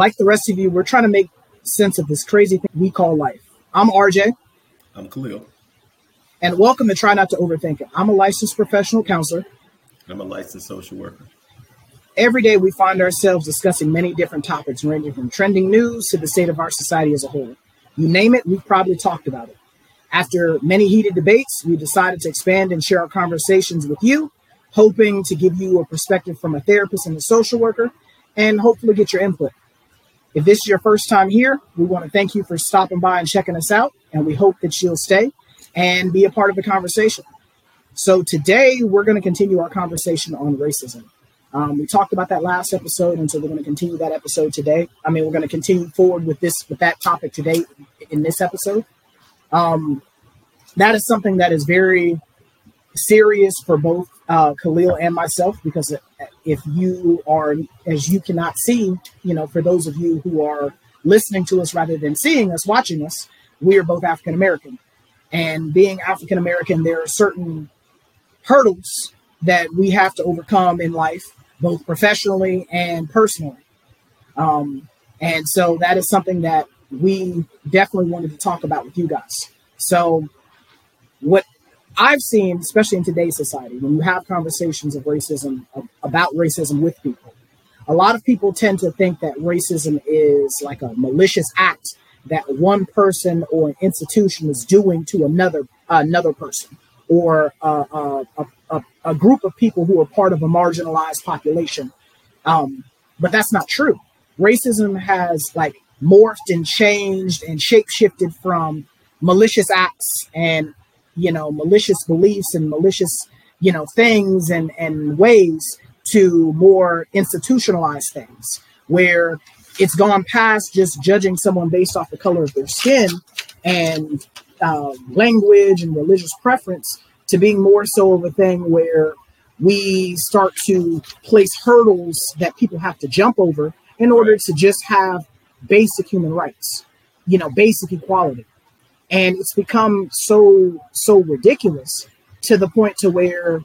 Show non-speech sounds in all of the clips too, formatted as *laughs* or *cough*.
like the rest of you, we're trying to make sense of this crazy thing we call life. I'm RJ. I'm Khalil. And welcome to Try Not to Overthink It. I'm a licensed professional counselor. I'm a licensed social worker. Every day we find ourselves discussing many different topics, ranging from trending news to the state of our society as a whole. You name it, we've probably talked about it. After many heated debates, we decided to expand and share our conversations with you, hoping to give you a perspective from a therapist and a social worker, and hopefully get your input. If this is your first time here, we want to thank you for stopping by and checking us out, and we hope that you'll stay and be a part of the conversation. So today we're going to continue our conversation on racism. Um, we talked about that last episode, and so we're going to continue that episode today. I mean, we're going to continue forward with this with that topic today in this episode. Um, that is something that is very serious for both uh, Khalil and myself because if you are, as you cannot see, you know, for those of you who are listening to us rather than seeing us, watching us, we are both African American. And being African American, there are certain hurdles that we have to overcome in life, both professionally and personally. Um, and so that is something that we definitely wanted to talk about with you guys. So, what I've seen, especially in today's society, when you have conversations of racism, of, about racism with people, a lot of people tend to think that racism is like a malicious act that one person or an institution is doing to another another person or uh, uh, a, a, a, group of people who are part of a marginalized population. Um, but that's not true. Racism has like morphed and changed and shapeshifted from malicious acts and you know malicious beliefs and malicious you know things and and ways to more institutionalized things where it's gone past just judging someone based off the color of their skin and uh, language and religious preference to being more so of a thing where we start to place hurdles that people have to jump over in order to just have basic human rights, you know, basic equality. And it's become so so ridiculous to the point to where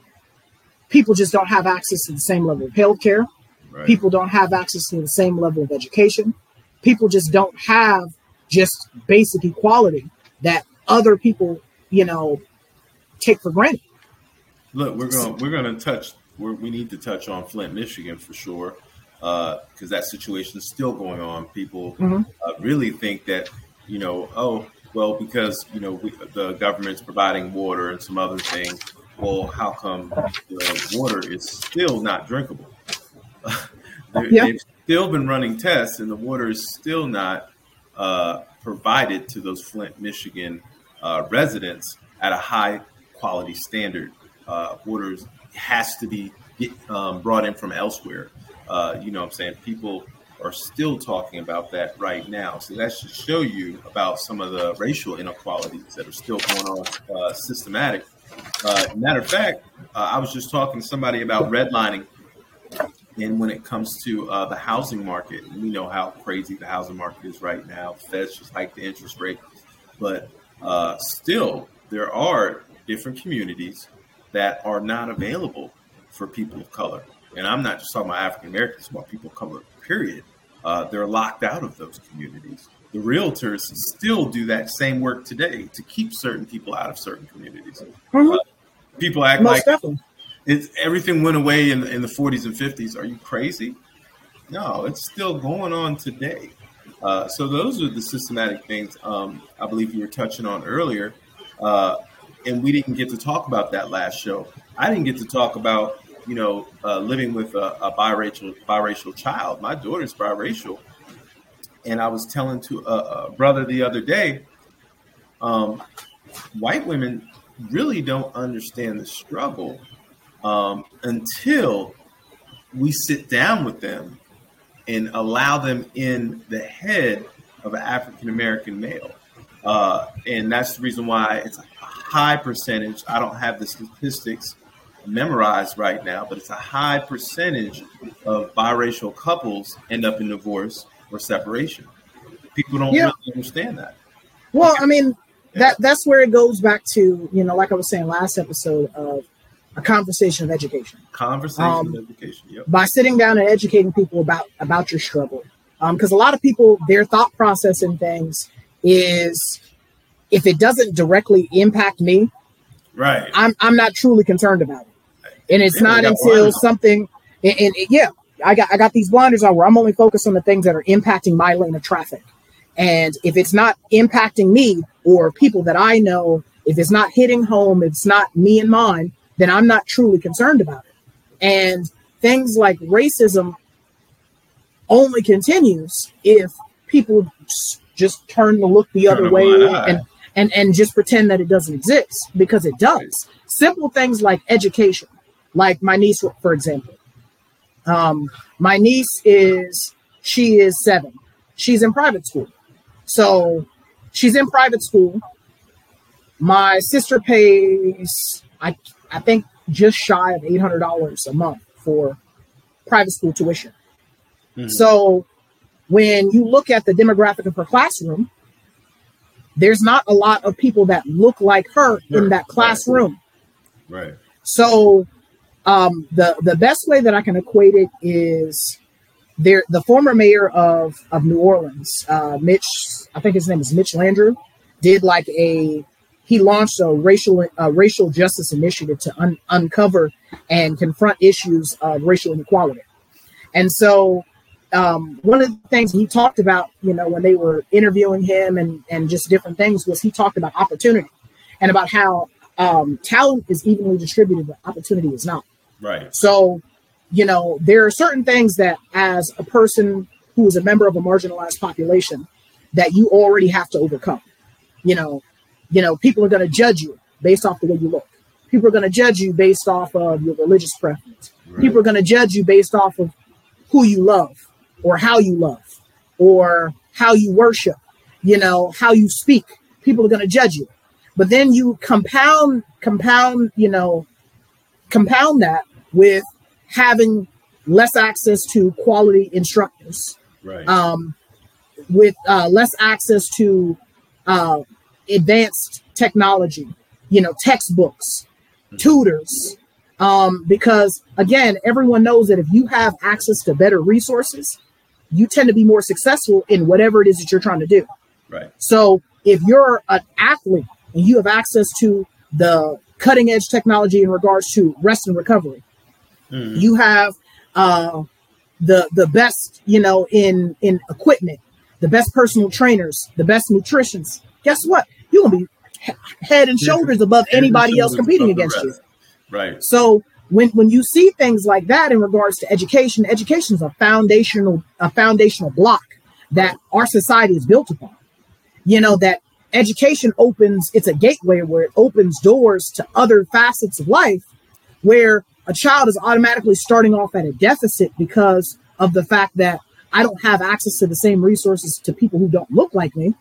people just don't have access to the same level of healthcare. Right. People don't have access to the same level of education. People just don't have just basic equality that other people, you know, take for granted. Look, we're going we're going to touch we need to touch on Flint, Michigan for sure, because uh, that situation is still going on. People mm-hmm. uh, really think that you know, oh, well, because you know we, the government's providing water and some other things. Well, how come the water is still not drinkable? *laughs* yeah. They've still been running tests, and the water is still not uh, provided to those Flint, Michigan uh, residents at a high quality standard. Uh, water has to be um, brought in from elsewhere. Uh, you know what I'm saying? People are still talking about that right now. So that should show you about some of the racial inequalities that are still going on uh, systematic. Uh, matter of fact, uh, I was just talking to somebody about redlining. And when it comes to uh, the housing market, we know how crazy the housing market is right now. Feds just hiked the interest rate. But uh, still, there are different communities that are not available for people of color. And I'm not just talking about African Americans, about people of color, period. Uh, they're locked out of those communities. The realtors still do that same work today to keep certain people out of certain communities. Mm-hmm. Uh, people act Most like it's, everything went away in, in the 40s and 50s. Are you crazy? No, it's still going on today. Uh, so those are the systematic things um, I believe you were touching on earlier. Uh, and we didn't get to talk about that last show. I didn't get to talk about you know uh, living with a, a, biracial biracial child. My daughter's biracial, and I was telling to a, a brother the other day, um, white women really don't understand the struggle um, until we sit down with them and allow them in the head of an African American male. Uh, and that's the reason why it's a high percentage. I don't have the statistics memorized right now, but it's a high percentage of biracial couples end up in divorce or separation. People don't yeah. really understand that. Well, I mean, that that's where it goes back to, you know, like I was saying last episode of a conversation of education. Conversation um, of education. Yep. By sitting down and educating people about about your struggle, because um, a lot of people their thought process in things is if it doesn't directly impact me, right, I'm I'm not truly concerned about it, and it's yeah, not until something and, and, yeah, I got I got these blinders on where I'm only focused on the things that are impacting my lane of traffic. And if it's not impacting me or people that I know, if it's not hitting home, if it's not me and mine, then I'm not truly concerned about it. And things like racism only continues if people just turn to look the other way and, and, and just pretend that it doesn't exist because it does. Simple things like education, like my niece, for example. Um, my niece is, she is seven. She's in private school. So she's in private school. My sister pays, I, I think, just shy of $800 a month for private school tuition. Mm-hmm. So when you look at the demographic of her classroom, there's not a lot of people that look like her in that classroom. Right. So um, the the best way that I can equate it is there the former mayor of of New Orleans, uh, Mitch, I think his name is Mitch Landrieu, did like a he launched a racial uh, racial justice initiative to un- uncover and confront issues of racial inequality. And so um, one of the things he talked about, you know, when they were interviewing him and and just different things was he talked about opportunity and about how um, talent is evenly distributed, but opportunity is not. Right. So, you know, there are certain things that as a person who is a member of a marginalized population that you already have to overcome. You know, you know, people are going to judge you based off the way you look. People are going to judge you based off of your religious preference. Right. People are going to judge you based off of who you love or how you love or how you worship, you know, how you speak. People are going to judge you. But then you compound compound, you know, compound that with having less access to quality instructors, right. um, with uh, less access to uh, advanced technology, you know, textbooks, mm-hmm. tutors. Um, because again, everyone knows that if you have access to better resources, you tend to be more successful in whatever it is that you're trying to do. Right. So if you're an athlete and you have access to the cutting edge technology in regards to rest and recovery. Mm. You have uh, the the best, you know, in in equipment, the best personal trainers, the best nutritionists. Guess what? You're gonna be head and shoulders above anybody else competing against you. Right. So when when you see things like that in regards to education, education is a foundational a foundational block that our society is built upon. You know that education opens it's a gateway where it opens doors to other facets of life where a child is automatically starting off at a deficit because of the fact that I don't have access to the same resources to people who don't look like me.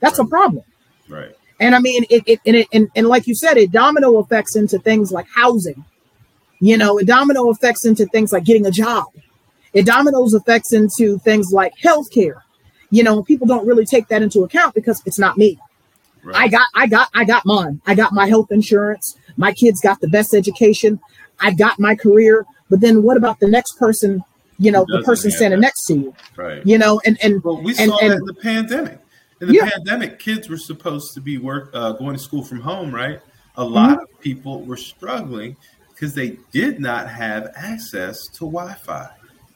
That's right. a problem. Right. And I mean, it, it, and, it and, and like you said, it domino effects into things like housing. You know, it domino effects into things like getting a job. It dominoes effects into things like healthcare. You know, people don't really take that into account because it's not me. Right. I got, I got, I got mine. I got my health insurance. My kids got the best education. I got my career. But then what about the next person? You know, the person standing that. next to you. Right. You know, and and well, we and, saw and, that in the pandemic. In the yeah. pandemic, kids were supposed to be work uh, going to school from home, right? A lot mm-hmm. of people were struggling because they did not have access to Wi-Fi.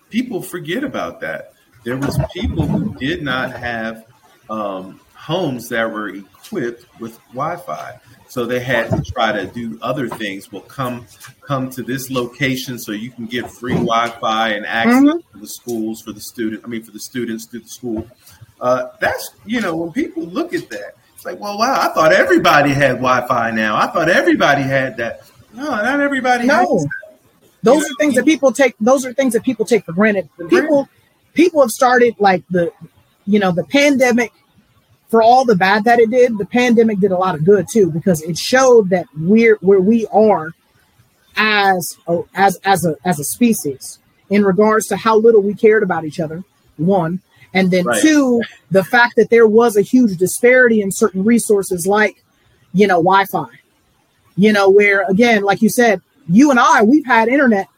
People forget about that. There was people who did not have um, homes that were equipped with Wi-Fi. So they had to try to do other things. Well, come come to this location so you can get free Wi-Fi and access mm-hmm. to the schools for the student. I mean, for the students through the school. Uh, that's you know when people look at that, it's like, well, wow, I thought everybody had Wi-Fi now. I thought everybody had that. No, not everybody. No, those you are things that people take. Those are things that people take for granted. People, people have started like the, you know, the pandemic for all the bad that it did, the pandemic did a lot of good too because it showed that we're where we are as a, as as a as a species in regards to how little we cared about each other. One, and then right. two, the fact that there was a huge disparity in certain resources like, you know, Wi-Fi. You know, where again, like you said, you and I, we've had internet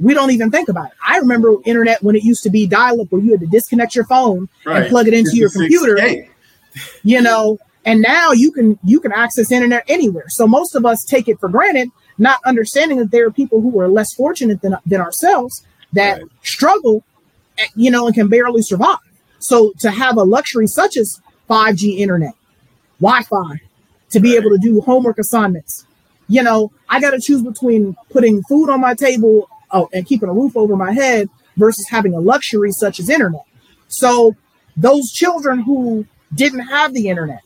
we don't even think about it. I remember internet when it used to be dial up where you had to disconnect your phone right. and plug it into your computer. You know, and now you can you can access internet anywhere. So most of us take it for granted, not understanding that there are people who are less fortunate than, than ourselves that right. struggle, eh, you know, and can barely survive. So to have a luxury such as 5G internet, Wi-Fi, to be right. able to do homework assignments, you know, I got to choose between putting food on my table oh, and keeping a roof over my head versus having a luxury such as internet. So those children who didn't have the internet,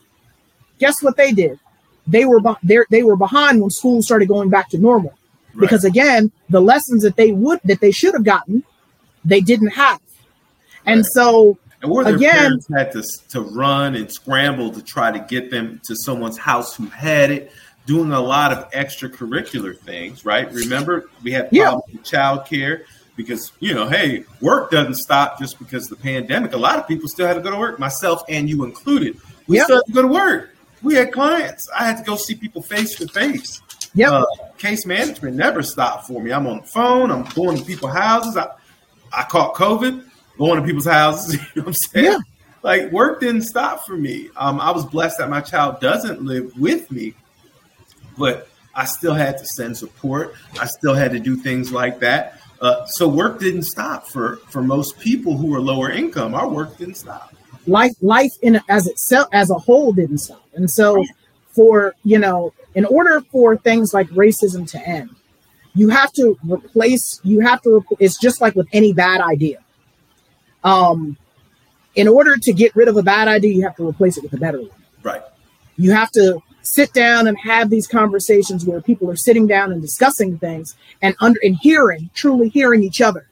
guess what they did? They were they were behind when school started going back to normal. Right. Because again, the lessons that they would that they should have gotten, they didn't have. And right. so and where their again, parents had to, to run and scramble to try to get them to someone's house who had it, doing a lot of extracurricular things, right? Remember, we had problems yeah. with childcare because, you know, hey, work doesn't stop just because the pandemic. A lot of people still had to go to work, myself and you included. We yep. still had to go to work. We had clients. I had to go see people face to face. Yeah. Uh, case management never stopped for me. I'm on the phone. I'm going to people's houses. I, I caught COVID, going to people's houses. *laughs* You know what I'm saying? Yeah. Like work didn't stop for me. Um, I was blessed that my child doesn't live with me, but I still had to send support. I still had to do things like that. Uh, so work didn't stop for for most people who are lower income. Our work didn't stop. Life life in as itself as a whole didn't stop, and so for you know, in order for things like racism to end, you have to replace. You have to. It's just like with any bad idea. Um, in order to get rid of a bad idea, you have to replace it with a better one. Right. You have to sit down and have these conversations where people are sitting down and discussing things and under and hearing, truly hearing each other.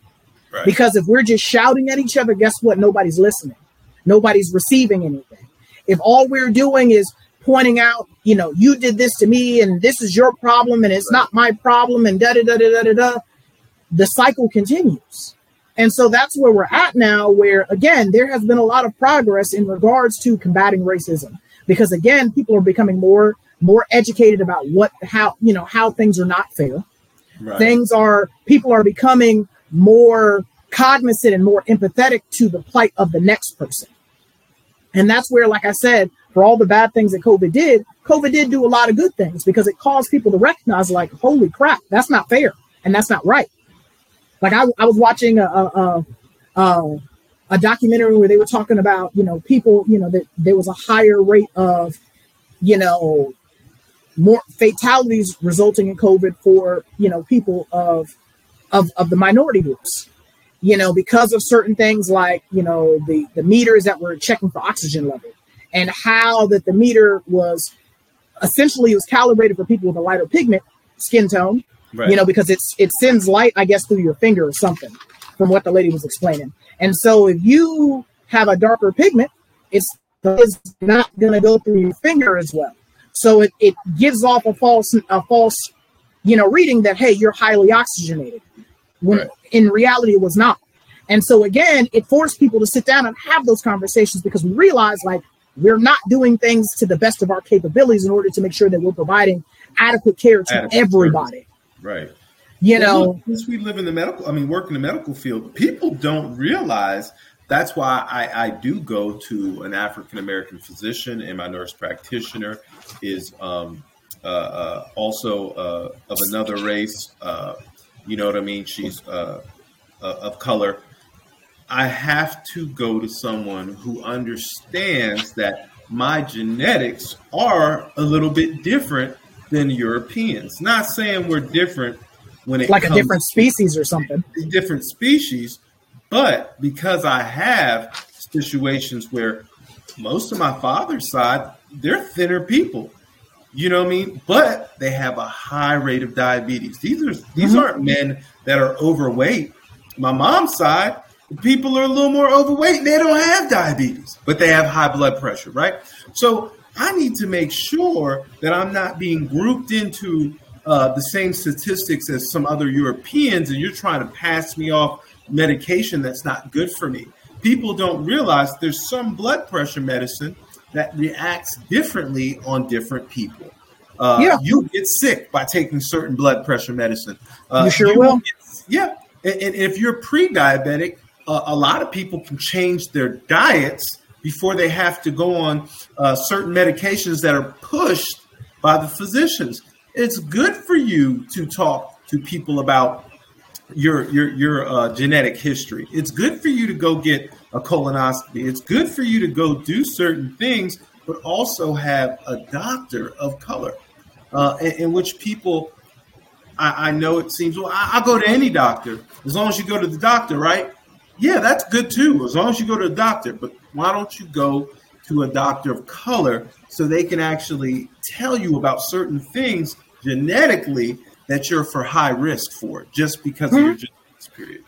Right. Because if we're just shouting at each other, guess what? Nobody's listening. Nobody's receiving anything. If all we're doing is pointing out, you know, you did this to me and this is your problem and it's right. not my problem and da da da da da da, the cycle continues. And so that's where we're at now, where again, there has been a lot of progress in regards to combating racism because again, people are becoming more more educated about what how you know how things are not fair. Right. Things are people are becoming more cognizant and more empathetic to the plight of the next person. And that's where, like I said, for all the bad things that COVID did, COVID did do a lot of good things because it caused people to recognize, like, holy crap, that's not fair and that's not right. Like I, I was watching a, a, a, a documentary where they were talking about, you know, people, you know, that there was a higher rate of, you know, more fatalities resulting in COVID for, you know, people of, of, of the minority groups, you know, because of certain things like, you know, the, the meters that were checking for oxygen level and how that the meter was essentially it was calibrated for people with a lighter pigment skin tone, right. you know, because it's, it sends light, I guess, through your finger or something from what the lady was explaining. And so if you have a darker pigment, it's, it's not going to go through your finger as well. So it, it gives off a false a false, you know, reading that hey, you're highly oxygenated, when right. in reality it was not. And so again, it forced people to sit down and have those conversations because we realize like we're not doing things to the best of our capabilities in order to make sure that we're providing adequate care to adequate everybody. Service. Right. You well, know, since we live in the medical, I mean, work in the medical field, people don't realize that's why I, I do go to an African American physician, and my nurse practitioner is um, uh, uh, also uh, of another race. Uh, you know what I mean? She's uh, uh, of color. I have to go to someone who understands that my genetics are a little bit different than Europeans. Not saying we're different when it like a different species or something. Different species, but because I have situations where most of my father's side, they're thinner people. You know what I mean? But they have a high rate of diabetes. These are these mm-hmm. aren't men that are overweight. My mom's side, people are a little more overweight and they don't have diabetes, but they have high blood pressure, right? So I need to make sure that I'm not being grouped into uh, the same statistics as some other Europeans, and you're trying to pass me off medication that's not good for me. People don't realize there's some blood pressure medicine that reacts differently on different people. Uh, yeah. You get sick by taking certain blood pressure medicine. Uh, you sure you will. Get, yeah. And, and if you're pre-diabetic, uh, a lot of people can change their diets before they have to go on uh, certain medications that are pushed by the physicians. It's good for you to talk to people about your your your uh, genetic history. It's good for you to go get a colonoscopy. It's good for you to go do certain things, but also have a doctor of color, uh, in, in, which people. I, I, know it seems well. I, I'll go to any doctor as long as you go to the doctor, right? Yeah, that's good too, as long as you go to the doctor. But why don't you go to a doctor of color so they can actually tell you about certain things genetically that you're for high risk for just because mm-hmm. of your genetics period.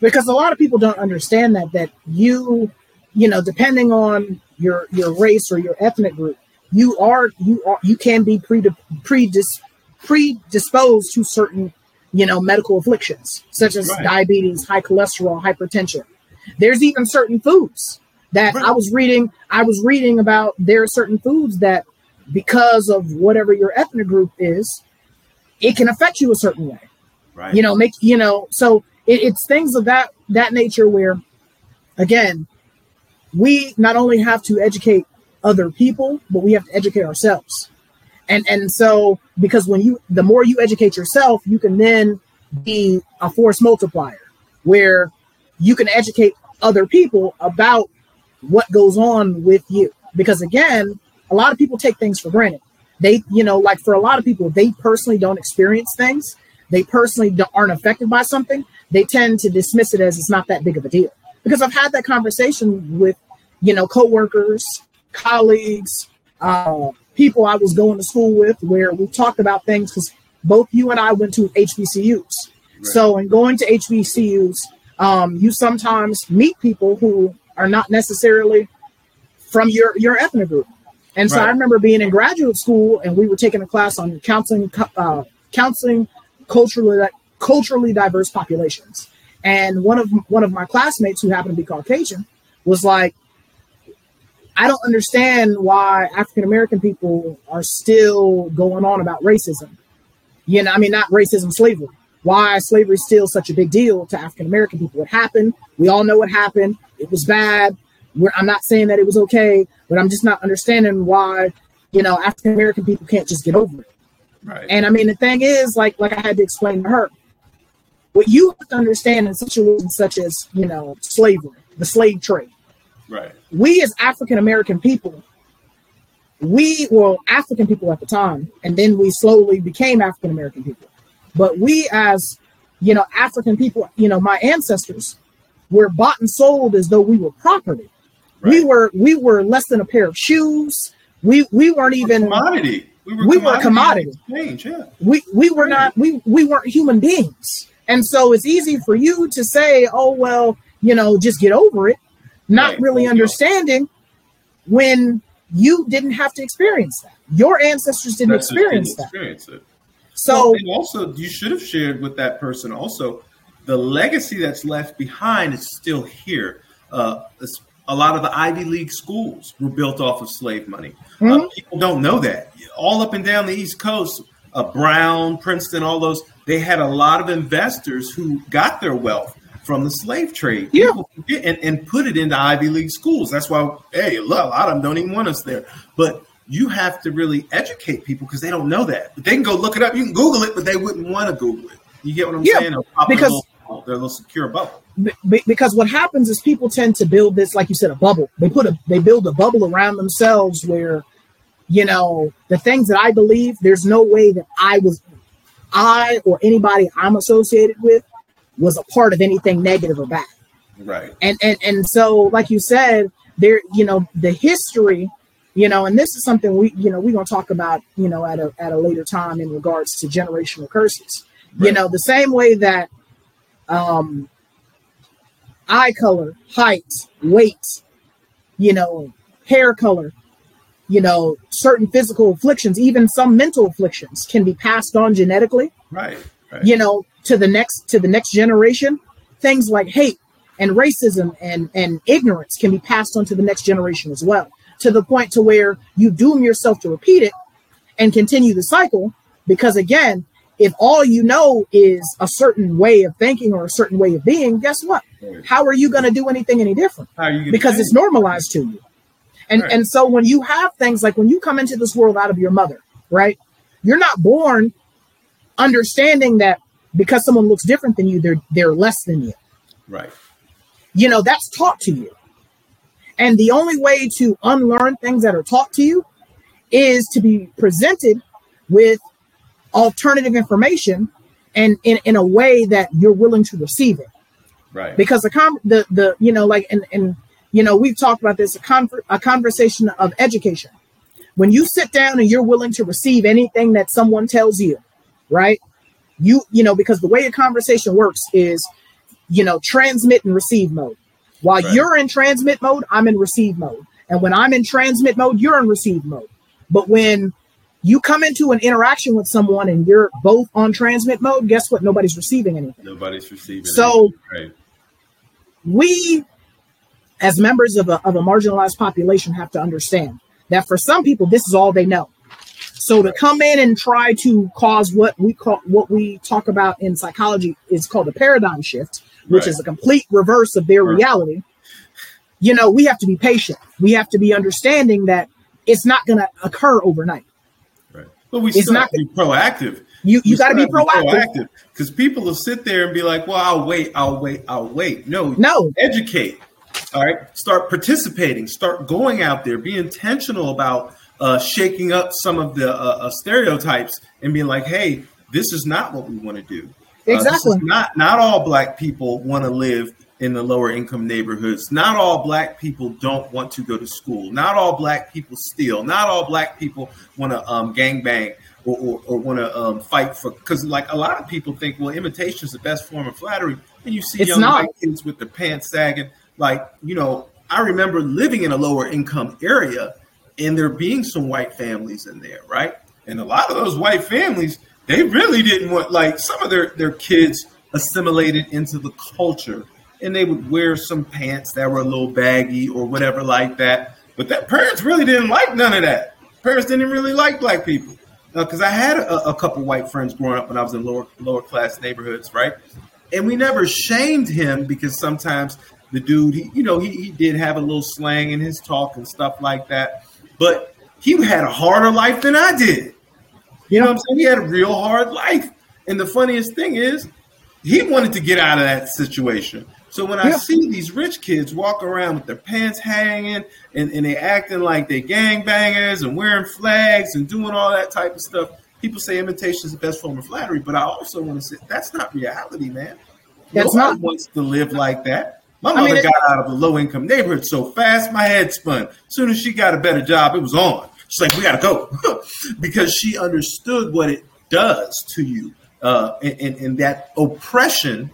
Because a lot of people don't understand that that you, you know, depending on your your race or your ethnic group, you are you are you can be predis, predisposed to certain you know medical afflictions such as right. diabetes, high cholesterol, hypertension. There's even certain foods that right. I was reading. I was reading about there are certain foods that because of whatever your ethnic group is, it can affect you a certain way. Right. You know, make you know, so it, it's things of that that nature where again, we not only have to educate other people, but we have to educate ourselves. And and so because when you the more you educate yourself, you can then be a force multiplier where you can educate other people about what goes on with you. Because again, a lot of people take things for granted. They, you know, like for a lot of people, they personally don't experience things. They personally aren't affected by something. They tend to dismiss it as it's not that big of a deal. Because I've had that conversation with, you know, coworkers, colleagues, uh, people I was going to school with, where we talked about things because both you and I went to HBCUs. Right. So, in going to HBCUs, um, you sometimes meet people who are not necessarily from your your ethnic group. And so right. I remember being in graduate school and we were taking a class on counseling, uh, counseling culturally culturally diverse populations. And one of one of my classmates who happened to be Caucasian was like, I don't understand why African American people are still going on about racism. You know, I mean, not racism, slavery. Why slavery is still such a big deal to African American people? What happened? We all know what happened. It was bad. We're, I'm not saying that it was okay, but I'm just not understanding why, you know, African American people can't just get over it. Right. And I mean, the thing is, like, like I had to explain to her, what you have to understand in situations such as, you know, slavery, the slave trade. Right. We as African American people, we were African people at the time, and then we slowly became African American people. But we as, you know, African people, you know, my ancestors were bought and sold as though we were property. Right. We were we were less than a pair of shoes. We we weren't even commodity. We were we commodity. Were commodity. Yeah. We we were not we we weren't human beings. And so it's easy for you to say, "Oh well, you know, just get over it," not right. really understanding when you didn't have to experience that. Your ancestors didn't experience didn't that. Experience it. So well, also, you should have shared with that person also the legacy that's left behind is still here. Uh, a lot of the Ivy League schools were built off of slave money. Mm-hmm. Uh, people don't know that. All up and down the East Coast, uh, Brown, Princeton, all those, they had a lot of investors who got their wealth from the slave trade yeah. and, and put it into Ivy League schools. That's why, hey, a lot of them don't even want us there. But you have to really educate people because they don't know that. But they can go look it up. You can Google it, but they wouldn't want to Google it. You get what I'm yeah, saying? Because they're a little secure bubble. Because what happens is people tend to build this, like you said, a bubble. They put a they build a bubble around themselves where, you know, the things that I believe, there's no way that I was, I or anybody I'm associated with, was a part of anything negative or bad. Right. And and and so, like you said, there, you know, the history you know and this is something we you know we're going to talk about you know at a at a later time in regards to generational curses right. you know the same way that um, eye color, height, weight, you know, hair color, you know, certain physical afflictions, even some mental afflictions can be passed on genetically. Right. right. You know, to the next to the next generation. Things like hate and racism and and ignorance can be passed on to the next generation as well. To the point to where you doom yourself to repeat it and continue the cycle because again, if all you know is a certain way of thinking or a certain way of being, guess what? How are you going to do anything any different? because it's normalized to you. And right. and so when you have things like when you come into this world out of your mother, right? You're not born understanding that because someone looks different than you, they're they're less than you. Right. You know, that's taught to you. And the only way to unlearn things that are taught to you is to be presented with alternative information and in, in a way that you're willing to receive it. Right. Because the com- the the you know like and and you know we've talked about this a, con- a conversation of education. When you sit down and you're willing to receive anything that someone tells you, right? You you know because the way a conversation works is you know transmit and receive mode. While right. you're in transmit mode, I'm in receive mode. And when I'm in transmit mode, you're in receive mode. But when you come into an interaction with someone and you're both on transmit mode, guess what? Nobody's receiving anything. Nobody's receiving so right. we as members of a, of a marginalized population have to understand that for some people this is all they know. So to come in and try to cause what we call what we talk about in psychology is called a paradigm shift, which right. is a complete reverse of their right. reality. You know, we have to be patient. We have to be understanding that it's not going to occur overnight. But we it's still not, have to be proactive. You you got to be proactive because people will sit there and be like, "Well, I'll wait, I'll wait, I'll wait." No, no, educate. All right, start participating. Start going out there. Be intentional about uh, shaking up some of the uh, uh, stereotypes and being like, "Hey, this is not what we want to do." Uh, exactly. not not all black people want to live in the lower income neighborhoods. Not all black people don't want to go to school. Not all black people steal. Not all black people want to um, gang bang or, or, or want to um, fight for. Because like a lot of people think, well, imitation is the best form of flattery, and you see it's young not. white kids with their pants sagging. Like you know, I remember living in a lower income area, and there being some white families in there, right? And a lot of those white families, they really didn't want like some of their their kids assimilated into the culture and they would wear some pants that were a little baggy or whatever like that. But that parents really didn't like none of that. Parents didn't really like black people because uh, I had a, a, couple white friends growing up when I was in lower lower class neighborhoods, right? And we never shamed him because sometimes the dude, he, you know, he, he did have a little slang in his talk and stuff like that. But he had a harder life than I did. You know what I'm saying? He had a real hard life. And the funniest thing is, he wanted to get out of that situation. So when I see these rich kids walk around with their pants hanging and, and they acting like they gangbangers and wearing flags and doing all that type of stuff, people say imitation is the best form of flattery. But I also want to say that's not reality, man. That's Nobody not wants to live like that. My mother I mean, got out of a low income neighborhood so fast, my head spun. As soon as she got a better job, it was on. She's like, we got to go *laughs* because she understood what it does to you uh, and, and, and that oppression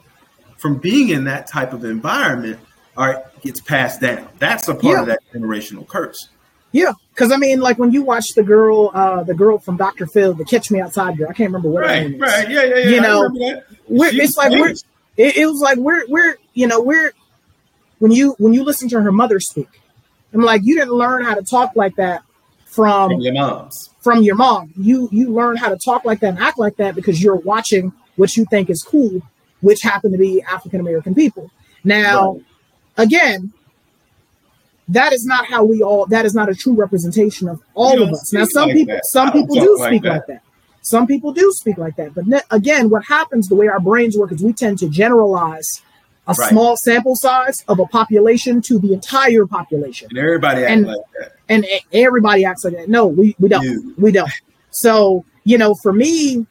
from being in that type of environment, right, gets passed down. That's a part yeah. of that generational curse. Yeah, because I mean, like when you watch the girl, uh, the girl from Doctor Phil, the Catch Me Outside girl. I can't remember what right, her name is. Right, yeah, yeah, yeah. You know, it's like we're. It, it was like we're we're you know we're when you when you listen to her mother speak, I'm like you didn't learn how to talk like that from, from your moms. From your mom, you you learn how to talk like that and act like that because you're watching what you think is cool which happen to be African American people. Now, right. again, that is not how we all. That is not a true representation of all of us. Now, some like people, that. some people do like speak that. like that. Some people do speak like that. But ne- again, what happens the way our brains work is we tend to generalize a right. small sample size of a population to the entire population. And everybody acts and, like that. And everybody acts like that. No, we, we don't. You. We don't. So, you know, for me,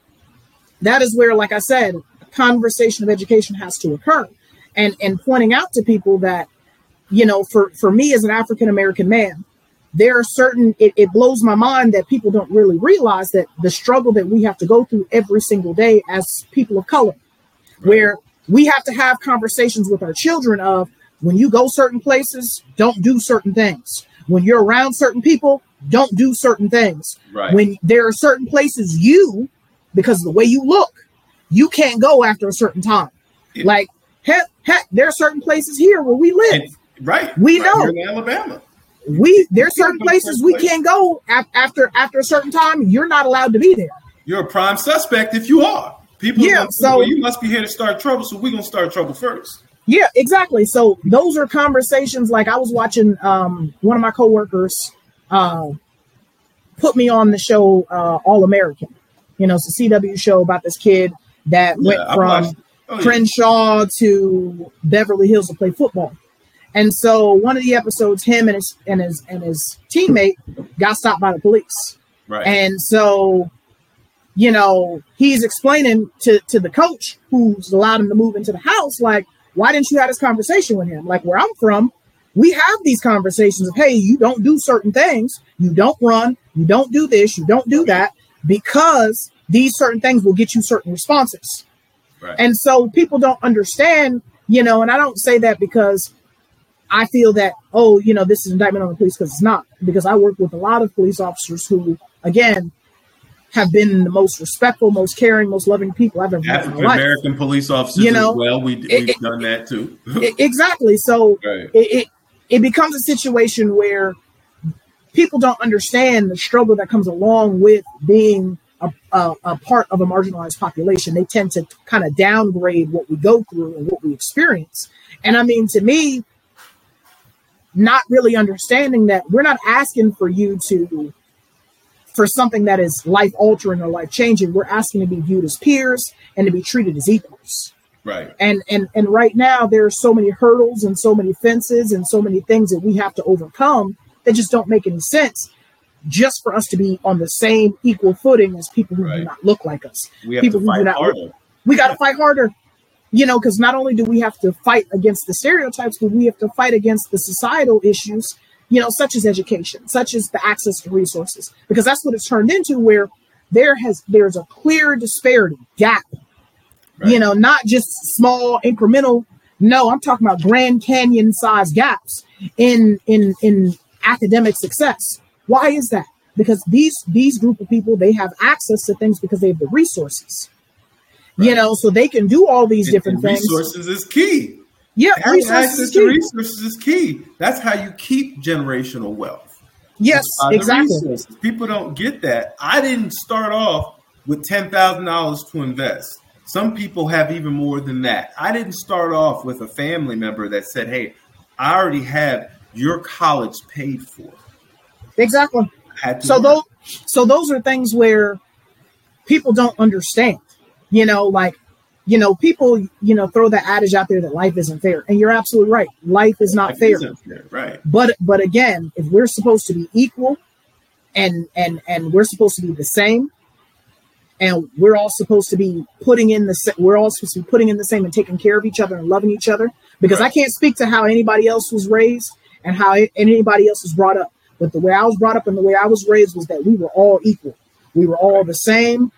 that is where, like I said, conversation of education has to occur and and pointing out to people that you know for for me as an african american man there are certain it, it, blows my mind that people don't really realize that the struggle that we have to go through every single day as people of color where we have to have conversations with our children of when you go certain places don't do certain things when you're around certain people don't do certain things right. when there are certain places you because of the way you look you can't go after a certain time. Yeah. Like heck, heck, there are certain places here where we live. And, right. We right know. in Alabama. We there's certain places we can't go after after a certain time. You're not allowed to be there. you're a prime suspect if you are. People, yeah, so well, you must be here to start trouble, so we're gonna start trouble first. Yeah, exactly. So those are conversations. Like I was watching um, one of my coworkers uh, put me on the show uh, All American. You know, it's a CW show about this kid that yeah, went from oh, yeah. Crenshaw to Beverly Hills to play football. And so one of the episodes, him and his and his and his teammate got stopped by the police. Right. And so you know, he's explaining to, to the coach who's allowed him to move into the house, like, why didn't you have this conversation with him? Like where I'm from, we have these conversations of, hey, you don't do certain things, you don't run, you don't do this, you don't do that, because these certain things will get you certain responses. Right. And so people don't understand, you know, and I don't say that because I feel that, oh, you know, this is indictment on the police because it's not. Because I work with a lot of police officers who, again, have been the most respectful, most caring, most loving people I've ever met. African American police officers, you know, well, we, we've it, done that too. exactly. So right. it, it it becomes a situation where people don't understand the struggle that comes along with being a, a, a, part of a marginalized population. They tend to kind of downgrade what we go through and what we experience. And I mean, to me, not really understanding that we're not asking for you to for something that is life altering or life changing, we're asking to be viewed as peers and to be treated as equals. Right. And and and right now there are so many hurdles and so many fences and so many things that we have to overcome that just don't make any sense just for us to be on the same equal footing as people who right. do not look like us. We have people to fight who do not harder. Look, we got to fight harder. You know, because not only do we have to fight against the stereotypes, but we have to fight against the societal issues you know, such as education, such as the access to resources, because that's what it's turned into where there has there's a clear disparity gap. Right. You know, not just small incremental. No, I'm talking about Grand Canyon size gaps in in in academic success. Why is that? Because these these group of people they have access to things because they have the resources. Right. You know, so they can do all these and, different and things. Resources is key. Yeah, access to resources is key. That's how you keep generational wealth. Yes, exactly. Resources. People don't get that. I didn't start off with ten thousand dollars to invest. Some people have even more than that. I didn't start off with a family member that said, "Hey, I already have your college paid for." Exactly. So work. those, so those are things where people don't understand. You know, like you know, people, you know, throw that adage out there that life isn't fair. And you're absolutely right. Life is not life fair. fair. Right. But but again, if we're supposed to be equal and and and we're supposed to be the same and we're all supposed to be putting in the we're all supposed to be putting in the same and taking care of each other and loving each other because right. I can't speak to how anybody else was raised and how anybody else was brought up. But the way I was brought up and the way I was raised was that we were all equal. We were all the same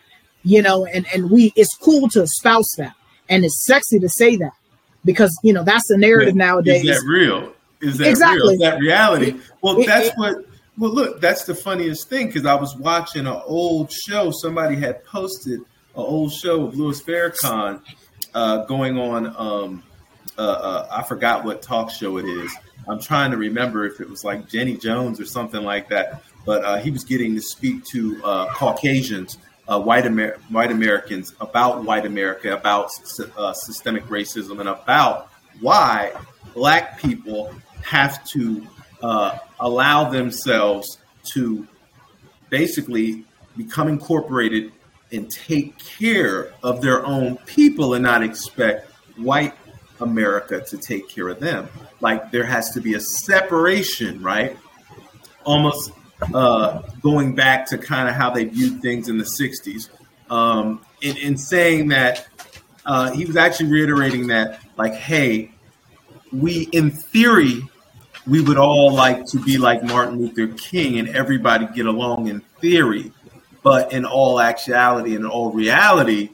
you know, and, and we, it's cool to espouse that. And it's sexy to say that because, you know, that's the narrative nowadays. Is that real? Is that exactly. real? Is that reality? Well, it, that's it, what, well, look, that's the funniest thing because I was watching an old show. Somebody had posted an old show of Louis Farrakhan uh, going on. Um, uh, uh, I forgot what talk show it is. I'm trying to remember if it was like Jenny Jones or something like that. But uh, he was getting to speak to uh, Caucasians uh, white, Amer- white Americans about white America, about uh, systemic racism, and about why black people have to uh, allow themselves to basically become incorporated and take care of their own people and not expect white America to take care of them. Like there has to be a separation, right? Almost uh, going back to kind of how they viewed things in the 60s. Um, in, in saying that uh, he was actually reiterating that, like, hey, we, in theory, we would all like to be like Martin Luther King and everybody get along in theory. But in all actuality and all reality,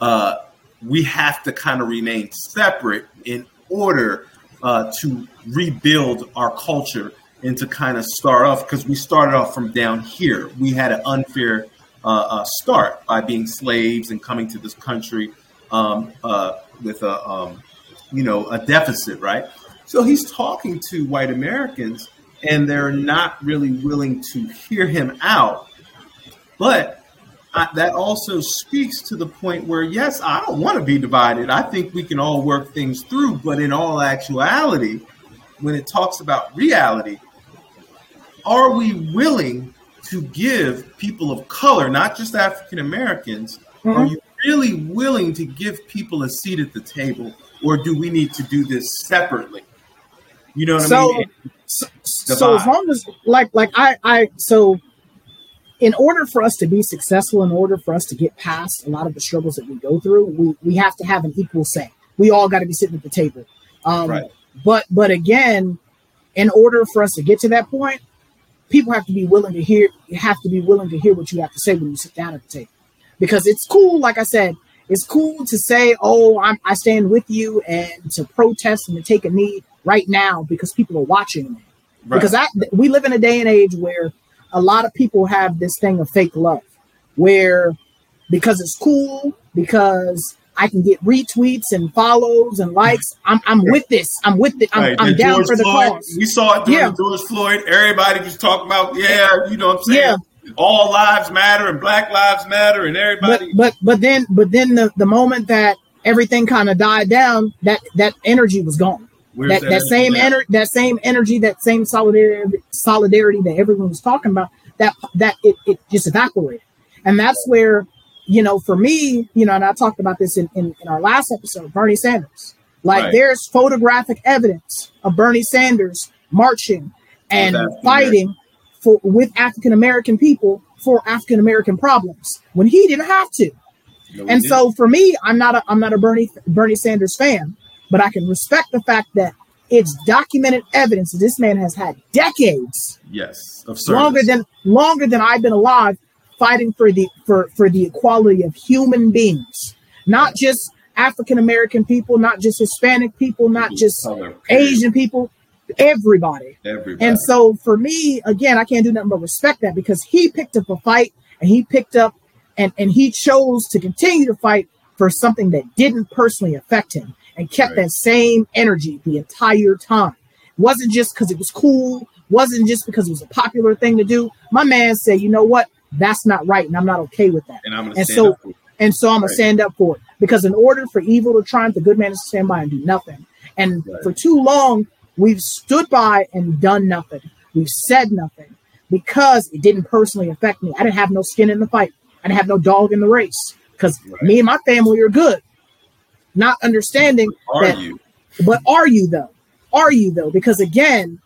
uh, we have to kind of remain separate in order uh, to rebuild our culture and to kind of start off because we started off from down here. We had an unfair uh, uh, start by being slaves and coming to this country um, uh, with a um, you know a deficit, right? So he's talking to white Americans, and they're not really willing to hear him out. But I, that also speaks to the point where, yes, I don't want to be divided. I think we can all work things through. But in all actuality, when it talks about reality, are we willing to give people of color, not just African Americans, mm-hmm. are you really willing to give people a seat at the table, or do we need to do this separately? You know what so, I mean? So, so as long as like like I I so in order for us to be successful, in order for us to get past a lot of the struggles that we go through, we, we have to have an equal say. We all got to be sitting at the table. Um, right. But but again, in order for us to get to that point, people have to be willing to hear. You have to be willing to hear what you have to say when you sit down at the table, because it's cool. Like I said, it's cool to say, "Oh, I'm, I stand with you," and to protest and to take a knee right now because people are watching me. Right. Because I, we live in a day and age where a lot of people have this thing of fake love where because it's cool, because I can get retweets and follows and likes. I'm, I'm with this. I'm with it. I'm, right. I'm down George for the Floyd, cause. We saw it during yeah. George Floyd. Everybody was talking about, yeah, you know what I'm saying? Yeah. All lives matter and black lives matter and everybody. But but, but then but then the, the moment that everything kind of died down, that that energy was gone. That, that, that same energy, that same energy, that same solidarity, solidarity that everyone was talking about, that that it, it just evaporated. And that's where, you know, for me, you know, and I talked about this in, in, in our last episode, Bernie Sanders. Like right. there's photographic evidence of Bernie Sanders marching and fighting for with African American people for African American problems when he didn't have to. No, and so for me, I'm not a I'm not a Bernie Bernie Sanders fan, but I can respect the fact that it's documented evidence that this man has had decades. Yes, of longer than longer than I've been alive, fighting for the for for the equality of human beings, not just African American people, not just Hispanic people, not just Asian people, everybody. Everybody. And so for me, again, I can't do nothing but respect that because he picked up a fight and he picked up and and he chose to continue to fight for something that didn't personally affect him and kept right. that same energy the entire time. wasn't just because it was cool, wasn't just because it was a popular thing to do. My man said, you know what? That's not right, and I'm not okay with that. And I'm gonna and so, and so I'm gonna stand up for it because in order for evil to triumph, the good man is to stand by and do nothing. And right. for too long, we've stood by and done nothing. We've said nothing because it didn't personally affect me. I didn't have no skin in the fight. I didn't have no dog in the race because right. me and my family are good not understanding are that, you? But are you though? Are you though? Because again,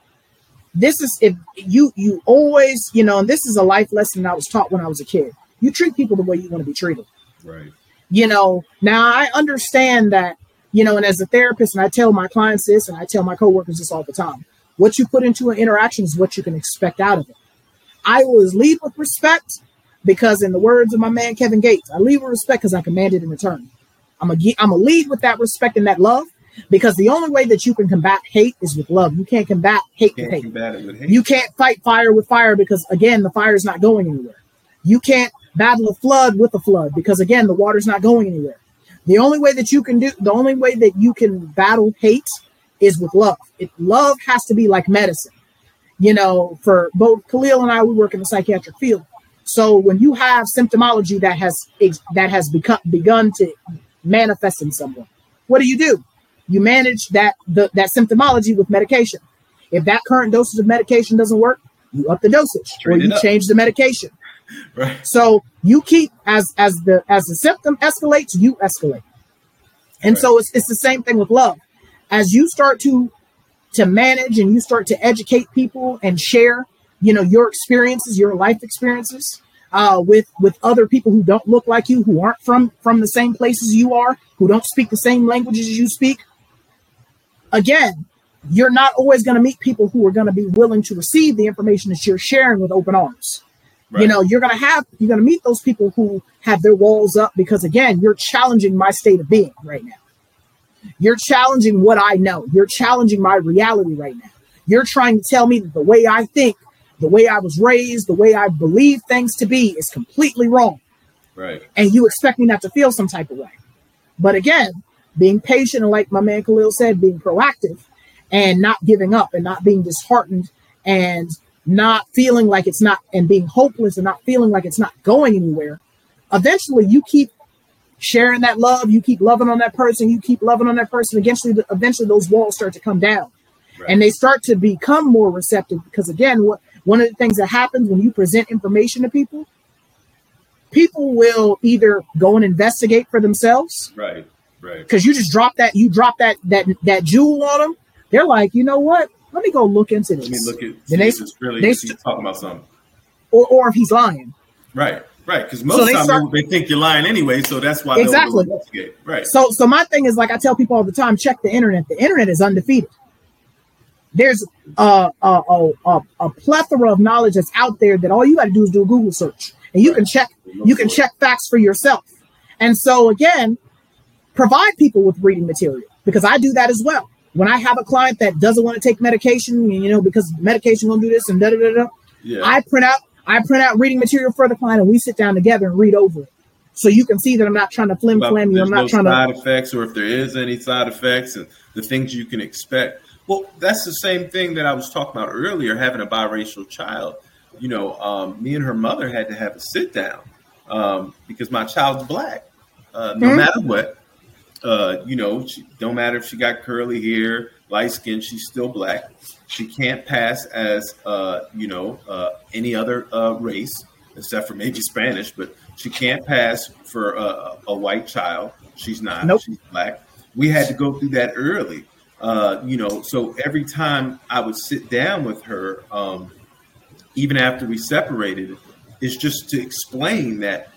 this is if you you always you know, and this is a life lesson I was taught when I was a kid. You treat people the way you want to be treated. Right. You know, now I understand that, you know, and as a therapist, and I tell my clients this, and I tell my coworkers this all the time. What you put into an interaction is what you can expect out of it. I always lead with respect because, in the words of my man Kevin Gates, I lead with respect because I command it in return. I'm a I'm a lead with that respect and that love because the only way that you can combat hate is with love. You can't combat hate, can't with, hate. with hate. You can't fight fire with fire because again the fire is not going anywhere. You can't battle a flood with a flood because again the water's not going anywhere. The only way that you can do the only way that you can battle hate is with love. It, love has to be like medicine. You know, for both Khalil and I, we work in the psychiatric field. So when you have symptomology that has that has become begun to manifest in someone. What do you do? You manage that the, that symptomology with medication. If that current dosage of medication doesn't work, you up the dosage or you change the medication. *laughs* Right. So you keep as as the as the symptom escalates, you escalate. And right. so it's it's the same thing with love. As you start to to manage and you start to educate people and share, you know, your experiences, your life experiences, uh, with with other people who don't look like you, who aren't from from the same places you are, who don't speak the same languages you speak. Again, you're not always going to meet people who are going to be willing to receive the information that you're sharing with open arms. Right. You know, you're going to have you're going to meet those people who have their walls up because again, you're challenging my state of being right now. You're challenging what I know. You're challenging my reality right now. You're trying to tell me that the way I think the way I was raised, the way I believe things to be is completely wrong. Right. And you expect me not to feel some type of way. But again, being patient and like my man Khalil said, being proactive and not giving up and not being disheartened and not feeling like it's not and being hopeless and not feeling like it's not going anywhere. eventually you keep sharing that love, you keep loving on that person, you keep loving on that person. Eventually, eventually those walls start to come down, right. and they start to become more receptive. Because again, what one of the things that happens when you present information to people, people will either go and investigate for themselves, right, right, because you just drop that, you drop that that that jewel on them. They're like, you know what? Let me go look into this. Let me look at. Then they, really they, talking about something, or or if he's lying. Right. Right, because most so start, they think you're lying anyway, so that's why exactly. Right. So, so my thing is like I tell people all the time: check the internet. The internet is undefeated. There's a a, a, a plethora of knowledge that's out there that all you got to do is do a Google search, and you right. can check you can check facts for yourself. And so again, provide people with reading material because I do that as well. When I have a client that doesn't want to take medication, you know, because medication will do this and da da da da, yeah. I print out I print out reading material for the client and we sit down together and read over it. So you can see that I'm not trying to flim flam you. I'm not no trying side to side effects or if there is any side effects and the things you can expect. Well, that's the same thing that I was talking about earlier, having a biracial child. You know, um, me and her mother had to have a sit down um, because my child's black. Uh, no mm-hmm. matter what, uh, you know, she, don't matter if she got curly hair, light skin, she's still black. She can't pass as uh, you know uh, any other uh, race except for maybe Spanish, but she can't pass for a, a white child. She's not. Nope. She's black. We had to go through that early. Uh, you know, so every time I would sit down with her, um, even after we separated, is just to explain that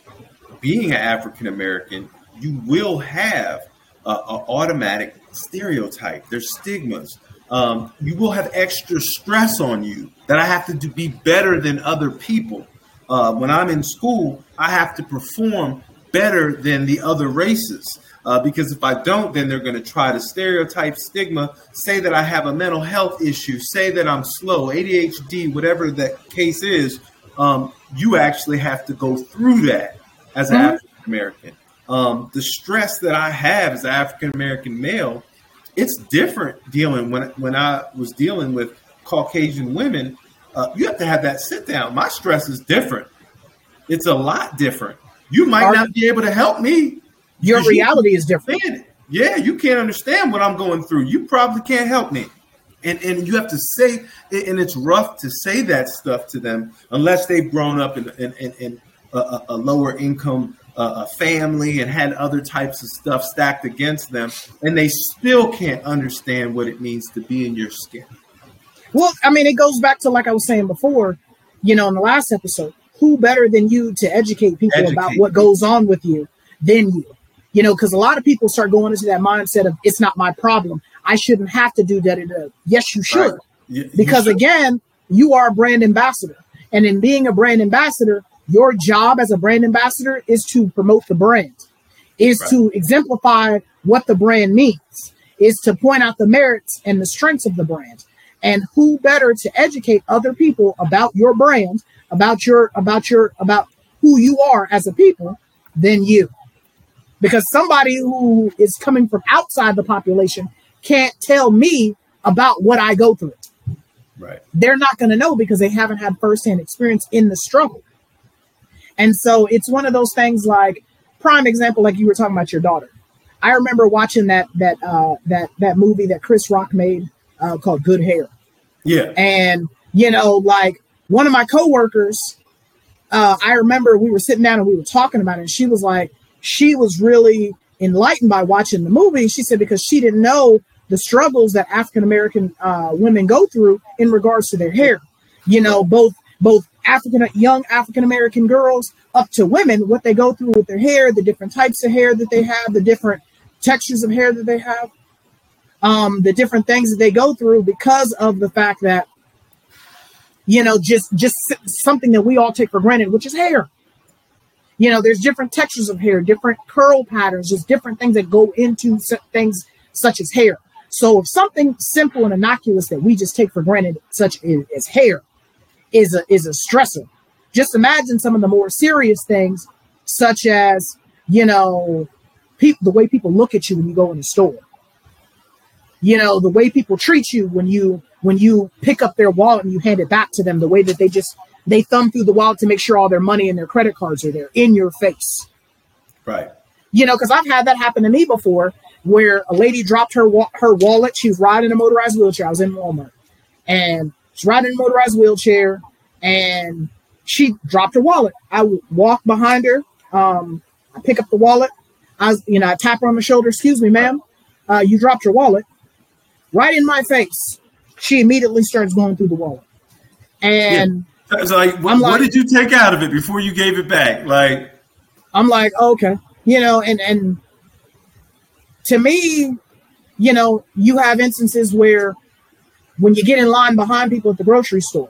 being an African American, you will have an automatic stereotype. There's stigmas um, you will have extra stress on you that I have to do, be better than other people. Uh, when I'm in school, I have to perform better than the other races. Uh, because if I don't, then they're going to try to stereotype, stigma, say that I have a mental health issue, say that I'm slow, ADHD, whatever that case is. Um, you actually have to go through that as an mm-hmm. African American. Um, the stress that I have as an African American male it's different dealing when when I was dealing with Caucasian women. Uh, you have to have that sit down. My stress is different. It's a lot different. You might Our, not be able to help me. Your reality you is different. Yeah, you can't understand what I'm going through. You probably can't help me. And and you have to say, and it's rough to say that stuff to them unless they've grown up in in, in, in a, a lower income a family and had other types of stuff stacked against them, and they still can't understand what it means to be in your skin. Well, I mean, it goes back to like I was saying before, you know, in the last episode, who better than you to educate people educate about what goes on with you than you? You know, because a lot of people start going into that mindset of it's not my problem. I shouldn't have to do that. Yes, you should. Right. You, because you should. again, you are a brand ambassador. And in being a brand ambassador, your job as a brand ambassador is to promote the brand, is right. to exemplify what the brand means, is to point out the merits and the strengths of the brand. And who better to educate other people about your brand, about your about your about who you are as a people than you. Because somebody who is coming from outside the population can't tell me about what I go through. Right. They're not going to know because they haven't had firsthand experience in the struggle. And so it's one of those things like prime example, like you were talking about your daughter. I remember watching that that uh, that that movie that Chris Rock made uh, called Good Hair. Yeah. And you know, like one of my coworkers, uh, I remember we were sitting down and we were talking about it, and she was like, she was really enlightened by watching the movie. She said because she didn't know the struggles that African American uh, women go through in regards to their hair. You know, both both African young African American girls up to women, what they go through with their hair, the different types of hair that they have, the different textures of hair that they have, um, the different things that they go through because of the fact that you know just just something that we all take for granted, which is hair. You know, there's different textures of hair, different curl patterns, just different things that go into things such as hair. So if something simple and innocuous that we just take for granted, such as hair, is a is a stressor. Just imagine some of the more serious things, such as you know, people the way people look at you when you go in the store. You know, the way people treat you when you when you pick up their wallet and you hand it back to them, the way that they just they thumb through the wallet to make sure all their money and their credit cards are there in your face. Right. You know, because I've had that happen to me before, where a lady dropped her wa- her wallet. She was riding a motorized wheelchair. I was in Walmart, and she's riding a motorized wheelchair, and she dropped her wallet. I walk behind her. Um, I pick up the wallet. I, you know, I tap her on the shoulder. Excuse me, ma'am. Uh, you dropped your wallet right in my face. She immediately starts going through the wallet, and yeah. so like, what, like, what did you take out of it before you gave it back? Like, I'm like, okay, you know, and and to me, you know, you have instances where when you get in line behind people at the grocery store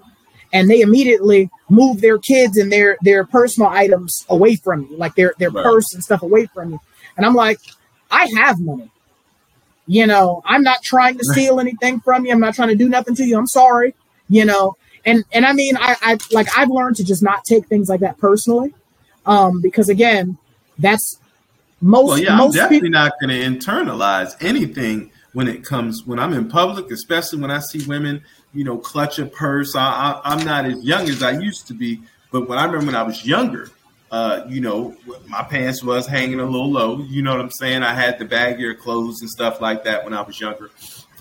and they immediately move their kids and their their personal items away from you, like their their right. purse and stuff away from you. And I'm like, I have money. You know, I'm not trying to steal anything from you. I'm not trying to do nothing to you. I'm sorry. You know, and and I mean, I, I like I've learned to just not take things like that personally, um, because again, that's most. Well, yeah, most I'm definitely people, not going to internalize anything when it comes when I'm in public, especially when I see women, you know, clutch a purse. I, I, am not as young as I used to be, but when I remember when I was younger, uh, you know, my pants was hanging a little low. You know what I'm saying? I had the baggier clothes and stuff like that when I was younger,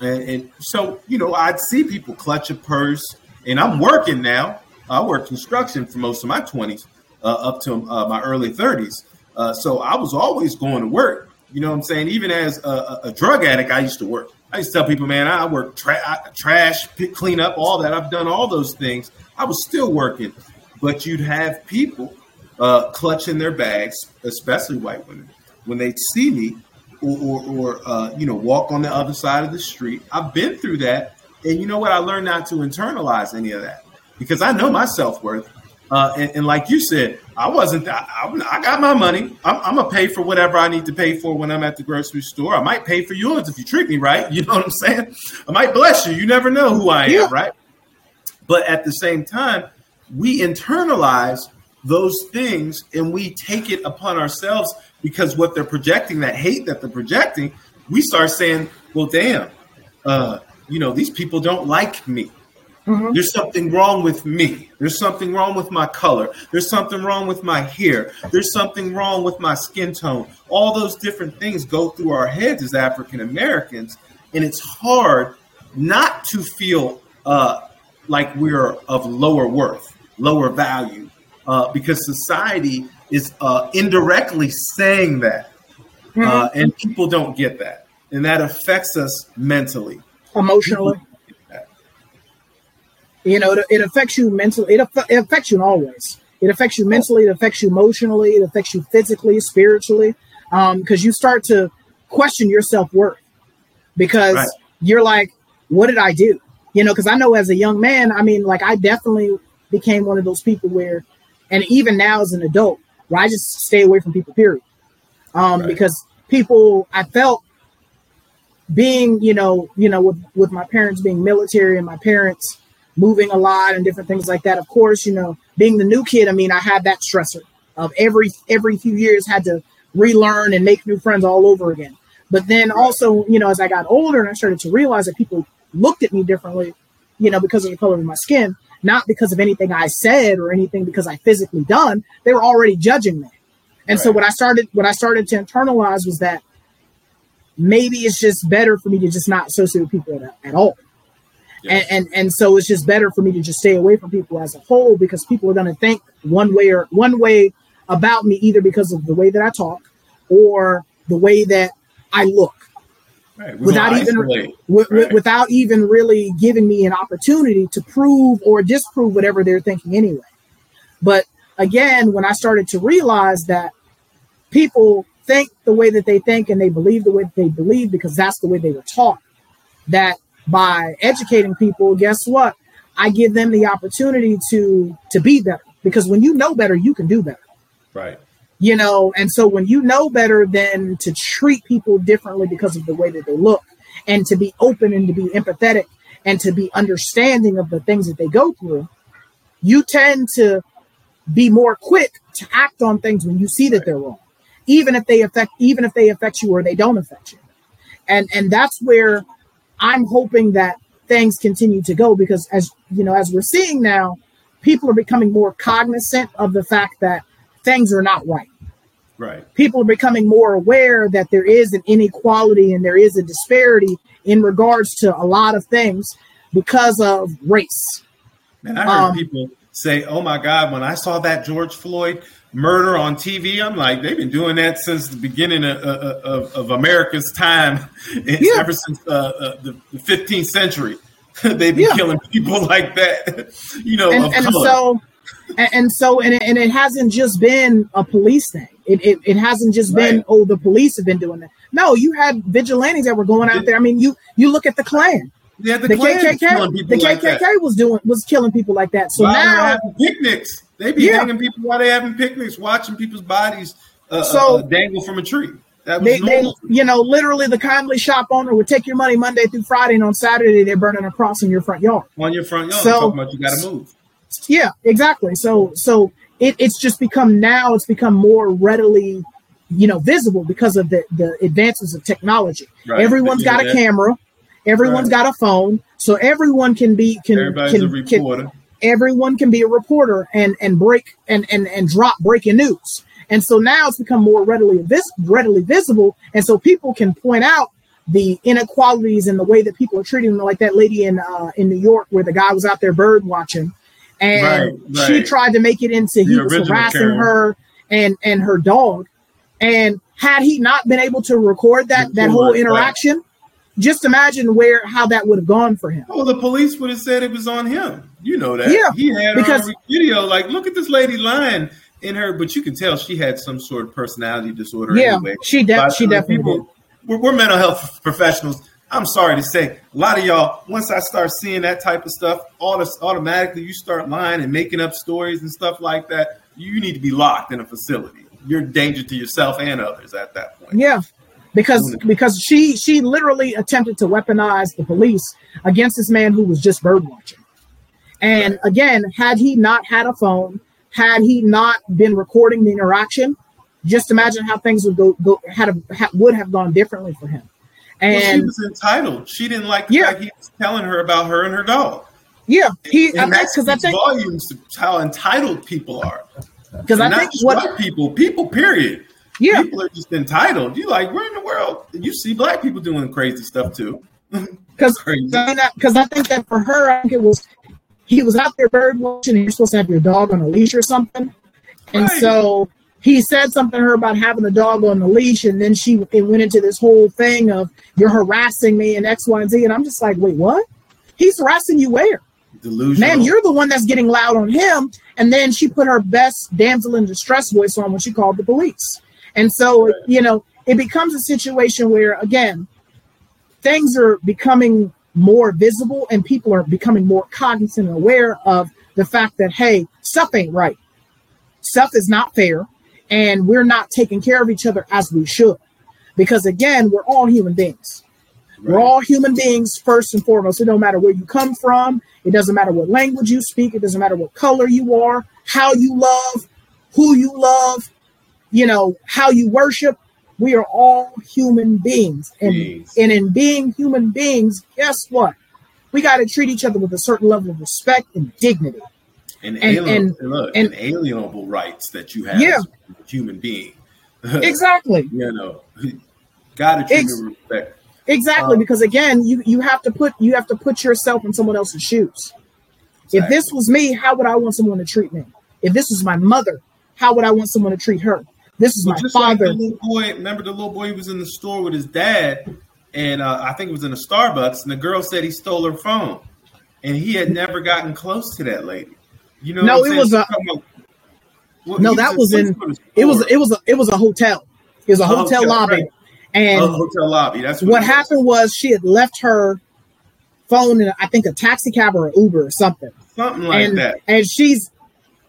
and, and so you know, I'd see people clutch a purse, and I'm working now. I worked construction for most of my 20s uh, up to uh, my early 30s. Uh, so I was always going to work. You know what I'm saying? Even as a, a drug addict, I used to work. I used to tell people, man, I work tra- trash, pick, clean up, all that. I've done all those things. I was still working, but you'd have people uh, clutching their bags, especially white women, when they see me or, or, or uh, you know walk on the other side of the street. I've been through that, and you know what? I learned not to internalize any of that because I know my self worth. Uh, and, and, like you said, I wasn't. I, I, got my money. I'm, I'm, gonna pay for whatever I need to pay for when I'm at the grocery store. I might pay for yours if you treat me right. *laughs* You know what I'm saying? I might bless you. You never know who I am, yeah. right? But at the same time, we internalize those things and we take it upon ourselves because what they're projecting, that hate that they're projecting, we start saying, "Well, damn, uh, you know, these people don't like me." Mm-hmm. There's something wrong with me. There's something wrong with my color. There's something wrong with my hair. There's something wrong with my skin tone. All those different things go through our heads as African Americans, and it's hard not to feel uh, like we're of lower worth, lower value, uh, because society is uh, indirectly saying that, mm-hmm. Uh, and people don't get that, and that affects us mentally, emotionally. You know, it, it affects you mentally. It, it affects you always. It affects you mentally. It affects you emotionally. It affects you physically, spiritually, because um, you start to question your self worth because right. you're like, what did I do? You know, because I know as a young man, I mean, like I definitely became one of those people where, and even now as an adult, where I just stay away from people. Period. Um, right. Because people, I felt being, you know, you know, with with my parents being military and my parents moving a lot and different things like that. Of course, you know, being the new kid, I mean, I had that stressor of every every few years had to relearn and make new friends all over again. But then also, you know, as I got older and I started to realize that people looked at me differently, you know, because of the color of my skin, not because of anything I said or anything because I physically done, they were already judging me. And right. so what I started what I started to internalize was that maybe it's just better for me to just not associate with people at, at all. And, and and so it's just better for me to just stay away from people as a whole because people are going to think one way or one way about me either because of the way that I talk or the way that I look. Right. Without even w- right. without even really giving me an opportunity to prove or disprove whatever they're thinking anyway. But again, when I started to realize that people think the way that they think and they believe the way that they believe because that's the way they were taught, that by educating people, guess what? I give them the opportunity to to be better because when you know better, you can do better. Right. You know, and so when you know better than to treat people differently because of the way that they look and to be open and to be empathetic and to be understanding of the things that they go through, you tend to be more quick to act on things when you see that they're wrong, even if they affect even if they affect you or they don't affect you. And and that's where I'm hoping that things continue to go because as you know, as we're seeing now, people are becoming more cognizant of the fact that things are not right. Right. People are becoming more aware that there is an inequality and there is a disparity in regards to a lot of things because of race. And I heard um, people say, "Oh my God!" When I saw that George Floyd murder on TV, I'm like, they've been doing that since the beginning of, of, of America's time, yeah. ever since uh, uh, the, the 15th century. *laughs* They've been yeah. killing people *laughs* like that, you know, and, and so, and, and, so, and it, and it hasn't just been a police thing. It, it, it hasn't just right. been, oh, the police have been doing that. No, you had vigilantes that were going out there. I mean, you you look at the Klan. Yeah, the, the KKK, the KKK was doing was killing people like that. So while now picnics, they be yeah. hanging people while they having picnics, watching people's bodies uh, so, uh, dangle from a tree. They, they, you know, literally the kindly shop owner would take your money Monday through Friday, and on Saturday they're burning a cross in your front yard. On your front yard, so, talking about you got to move. Yeah, exactly. So, so it, it's just become now it's become more readily, you know, visible because of the the advances of technology. Right. Everyone's got a camera, everyone's right. got a phone, so everyone can be can Everybody's can, a reporter. Can, everyone can be a reporter and and break and and and drop breaking news. And so now it's become more readily vis- readily visible, and so people can point out the inequalities in the way that people are treating them, like that lady in uh, in New York where the guy was out there bird watching, and right, right. she tried to make it into he was harassing Karen. her and and her dog, and had he not been able to record that that whole interaction. Just imagine where how that would have gone for him. Well, the police would have said it was on him. You know that. Yeah, he had because, video. Like, look at this lady lying in her, but you can tell she had some sort of personality disorder. Yeah, anyway. she, de- she definitely people, we're, we're, mental health professionals. I'm sorry to say, a lot of y'all, once I start seeing that type of stuff, all this automatically you start lying and making up stories and stuff like that. You need to be locked in a facility. You're danger to yourself and others at that point. Yeah, because mm. because she she literally attempted to weaponize the police against this man who was just bird watching. And again, had he not had a phone, had he not been recording the interaction, just imagine how things would go, go had, a, had would have gone differently for him. And well, she was entitled. She didn't like the yeah. fact he was telling her about her and her dog. Yeah, he and I because I think volumes how entitled people are. Because I think what people, people, period. Yeah, people are just entitled. You like where in the world you see black people doing crazy stuff too? *laughs* Because because I think that for her, I think it was he was out there bird watching and you're supposed to have your dog on a leash or something. And right. so he said something to her about having the dog on the leash, and then she it went into this whole thing of you're harassing me and X, Y, and Z. And I'm just like, wait, what? He's harassing you where? Delusional. Man, you're the one that's getting loud on him. And then she put her best damsel in distress voice on when she called the police. And so, you know, it becomes a situation where, again, things are becoming more visible and people are becoming more cognizant and aware of the fact that, hey, stuff ain't right. Stuff is not fair. And we're not taking care of each other as we should. Because again, we're all human beings. Right. We're all human beings first and foremost. It don't matter where you come from. It doesn't matter what language you speak. It doesn't matter what color you are, how you love, who you love, you know, how you worship. We are all human beings. And, and in being human beings, guess what? We got to treat each other with a certain level of respect and dignity. And, and, and, and, look, and alienable rights that you have yeah. as a human being. *laughs* exactly. you know, *laughs* got to treat Ex- with respect. Exactly, um, because again, you you have to put you have to put yourself in someone else's shoes. Exactly. If this was me, how would I want someone to treat me? If this was my mother, how would I want someone to treat her? This is well, my father. Like little boy, remember the little boy who was in the store with his dad, and uh, I think it was in a Starbucks, and the girl said he stole her phone, and he had never gotten close to that lady. You know, no, it was a. Well, no, that was in. It was it was a, it was a hotel. It was a hotel, hotel lobby, right. and a hotel lobby. That's what, what happened was she had left her phone in I think a taxi cab or an Uber or something. Something like and, that. And she's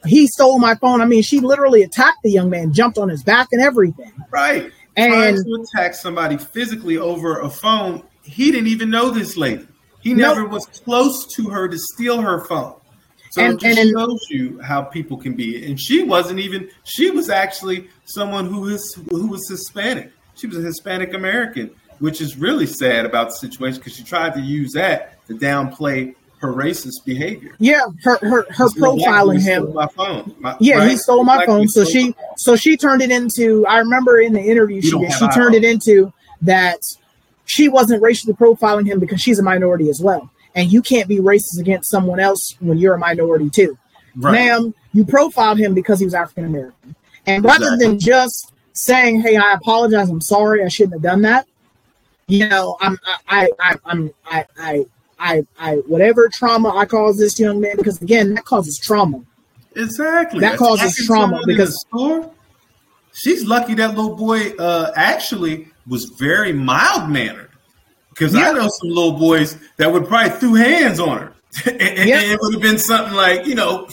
he stole my phone. I mean, she literally attacked the young man, jumped on his back and everything. Right. And Trying to attack somebody physically over a phone. He didn't even know this lady. He never nope. was close to her to steal her phone. So and, it just and, shows you how people can be. And she wasn't even. She was actually someone who is who was Hispanic. She was a Hispanic American, which is really sad about the situation because she tried to use that to downplay her racist behavior. Yeah, her her her profiling him. My phone. My, yeah, right? he stole my phone. So she so she turned it into. I remember in the interview she did, she turned it into that she wasn't racially profiling him because she's a minority as well, and you can't be racist against someone else when you're a minority too. Right. Ma'am, you profiled him because he was African American, and rather exactly. than just saying, "Hey, I apologize. I'm sorry. I shouldn't have done that." You know, I'm I I I'm I I I, I, whatever trauma I cause this young man, because again, that causes trauma. Exactly. That causes trauma because she's lucky that little boy uh, actually was very mild mannered. Because yeah. I know some little boys that would probably threw hands on her, *laughs* and, and, yeah. and it would have been something like, you know,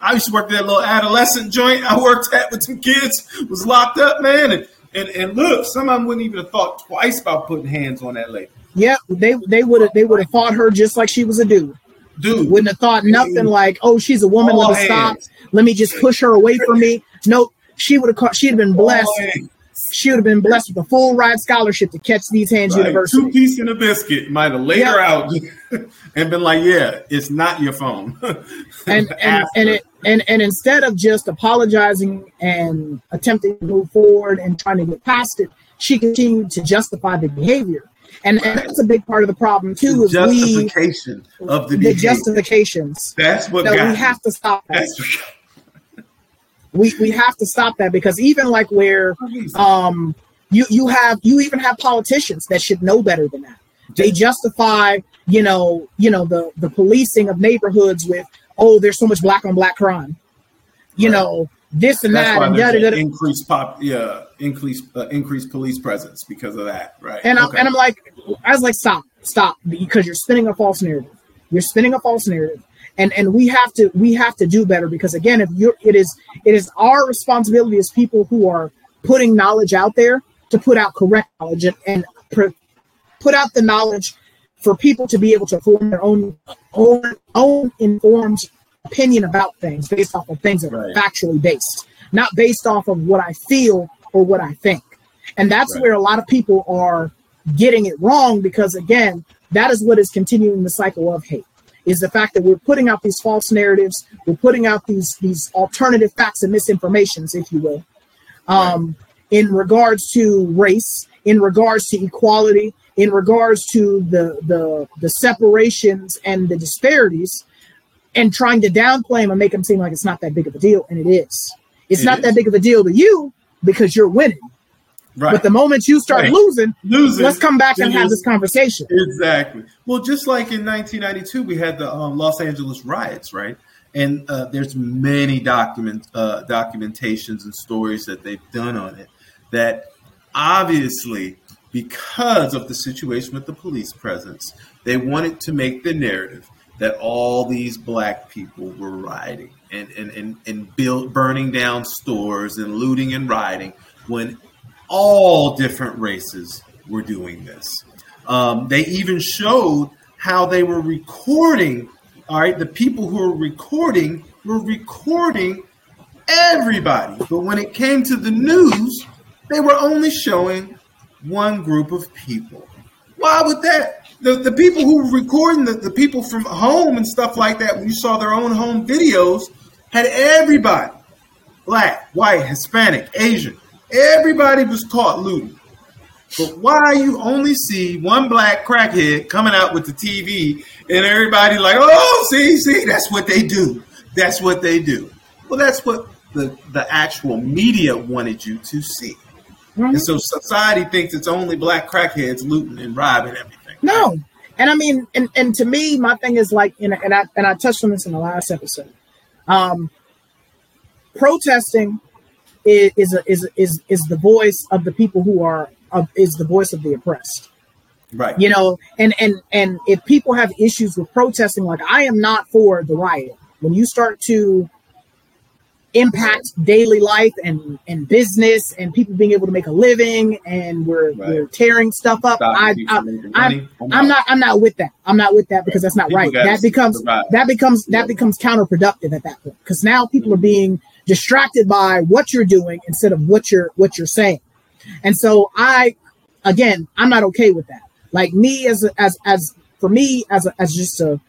I used to work at that little adolescent joint I worked at with some kids, was locked up, man, and and, and look, some of them wouldn't even have thought twice about putting hands on that lady. Yeah, they they would have they would have fought her just like she was a dude. Dude wouldn't have thought nothing dude. like, oh, she's a woman. All let me hands. stop. Let me just push her away from me. Nope. She would have caught. She'd have been blessed. She would have been blessed with a full ride scholarship to catch these hands right. university. Two piece in a biscuit might have laid yep. her out *laughs* and been like, "Yeah, it's not your phone." *laughs* and and and, it, and and instead of just apologizing and attempting to move forward and trying to get past it, she continued to justify the behavior. And, and that's a big part of the problem too. Is the justification we, of the, the justifications. That's what we have to stop. That. we we have to stop that because even like where um you you have you even have politicians that should know better than that. They justify you know you know the the policing of neighborhoods with oh there's so much black on black crime. You right. know this and That's that and yada. increased pop yeah increased uh, increased police presence because of that right. And I'm, and I'm like I was like stop stop because you're spinning a false narrative. You're spinning a false narrative. And and we have to we have to do better because again if you're it is it is our responsibility as people who are putting knowledge out there to put out correct knowledge and, and put out the knowledge for people to be able to form their own own own informed opinion about things based off of things that right. are factually based, not based off of what I feel or what I think. And that's right. where a lot of people are getting it wrong because, again, that is what is continuing the cycle of hate. Is the fact that we're putting out these false narratives, we're putting out these these alternative facts and misinformations, if you will, um, in regards to race, in regards to equality, in regards to the the the separations and the disparities and trying to downplay him and make him seem like it's not that big of a deal, and it is. It's it not is. that big of a deal to you because you're winning. Right. But the moment you start right. losing, losing, let's come back and have this conversation. Exactly. Well, just like in 1992, we had the um, Los Angeles riots, right? And uh, there's many document uh, documentations and stories that they've done on it that obviously, because of the situation with the police presence, they wanted to make the narrative that all these black people were rioting and and and, and build, burning down stores and looting and rioting when all different races were doing this. Um, they even showed how they were recording. All right, the people who were recording were recording everybody, but when it came to the news, they were only showing one group of people. Why would that? The, the people who were recording the, the people from home and stuff like that, when you saw their own home videos, had everybody black, white, Hispanic, Asian. Everybody was caught looting. But why you only see one black crackhead coming out with the TV and everybody like, oh, see, see, that's what they do. That's what they do. Well, that's what the, the actual media wanted you to see. Mm-hmm. And so society thinks it's only black crackheads looting and robbing everything. No. And I mean, and, and to me, my thing is like, and, and I and I touched on this in the last episode. Um, protesting is is, a, is is is the voice of the people who are of, is the voice of the oppressed. Right. You know, and and and if people have issues with protesting, like I am not for the riot. When you start to impact daily life and, and business and people being able to make a living and we're, right. we're tearing stuff up. I, I, I'm, I'm not I'm not with that. I'm not with that because that's not people right. That becomes survive. that becomes that becomes counterproductive at that point because now people are being distracted by what you're doing instead of what you're what you're saying. And so I again I'm not okay with that. Like me as as as for me as a, as just a